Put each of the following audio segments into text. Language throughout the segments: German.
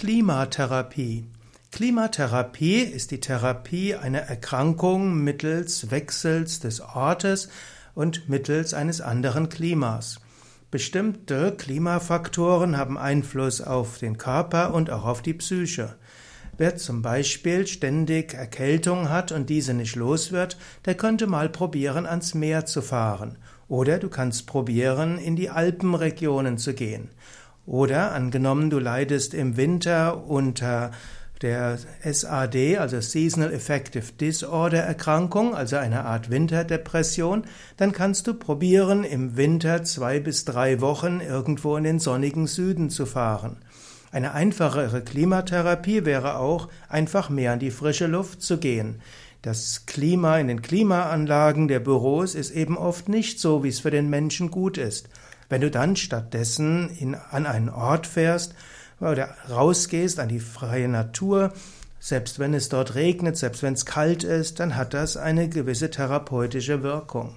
Klimatherapie. Klimatherapie ist die Therapie einer Erkrankung mittels Wechsels des Ortes und mittels eines anderen Klimas. Bestimmte Klimafaktoren haben Einfluss auf den Körper und auch auf die Psyche. Wer zum Beispiel ständig Erkältung hat und diese nicht los wird, der könnte mal probieren, ans Meer zu fahren. Oder du kannst probieren, in die Alpenregionen zu gehen. Oder angenommen, du leidest im Winter unter der SAD, also Seasonal Affective Disorder Erkrankung, also eine Art Winterdepression, dann kannst du probieren, im Winter zwei bis drei Wochen irgendwo in den sonnigen Süden zu fahren. Eine einfachere Klimatherapie wäre auch, einfach mehr an die frische Luft zu gehen. Das Klima in den Klimaanlagen der Büros ist eben oft nicht so, wie es für den Menschen gut ist. Wenn du dann stattdessen in, an einen Ort fährst oder rausgehst an die freie Natur, selbst wenn es dort regnet, selbst wenn es kalt ist, dann hat das eine gewisse therapeutische Wirkung.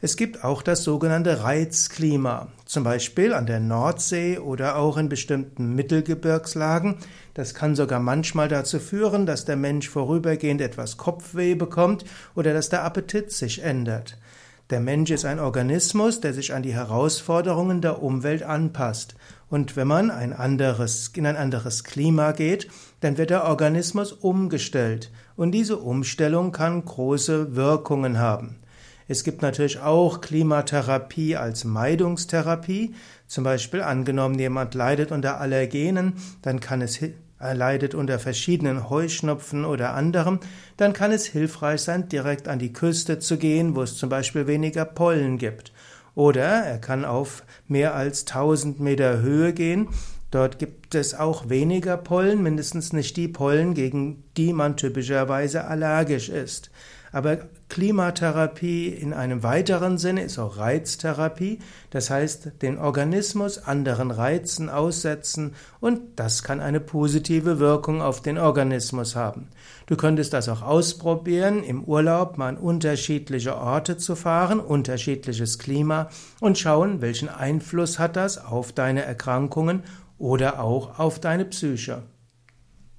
Es gibt auch das sogenannte Reizklima, zum Beispiel an der Nordsee oder auch in bestimmten Mittelgebirgslagen. Das kann sogar manchmal dazu führen, dass der Mensch vorübergehend etwas Kopfweh bekommt oder dass der Appetit sich ändert. Der Mensch ist ein Organismus, der sich an die Herausforderungen der Umwelt anpasst. Und wenn man ein anderes, in ein anderes Klima geht, dann wird der Organismus umgestellt. Und diese Umstellung kann große Wirkungen haben. Es gibt natürlich auch Klimatherapie als Meidungstherapie. Zum Beispiel angenommen, jemand leidet unter Allergenen, dann kann es er leidet unter verschiedenen Heuschnupfen oder anderem, dann kann es hilfreich sein, direkt an die Küste zu gehen, wo es zum Beispiel weniger Pollen gibt. Oder er kann auf mehr als 1000 Meter Höhe gehen. Dort gibt es auch weniger Pollen, mindestens nicht die Pollen, gegen die man typischerweise allergisch ist. Aber Klimatherapie in einem weiteren Sinne ist auch Reiztherapie, das heißt den Organismus anderen Reizen aussetzen und das kann eine positive Wirkung auf den Organismus haben. Du könntest das auch ausprobieren, im Urlaub mal an unterschiedliche Orte zu fahren, unterschiedliches Klima und schauen, welchen Einfluss hat das auf deine Erkrankungen oder auch auf deine Psyche.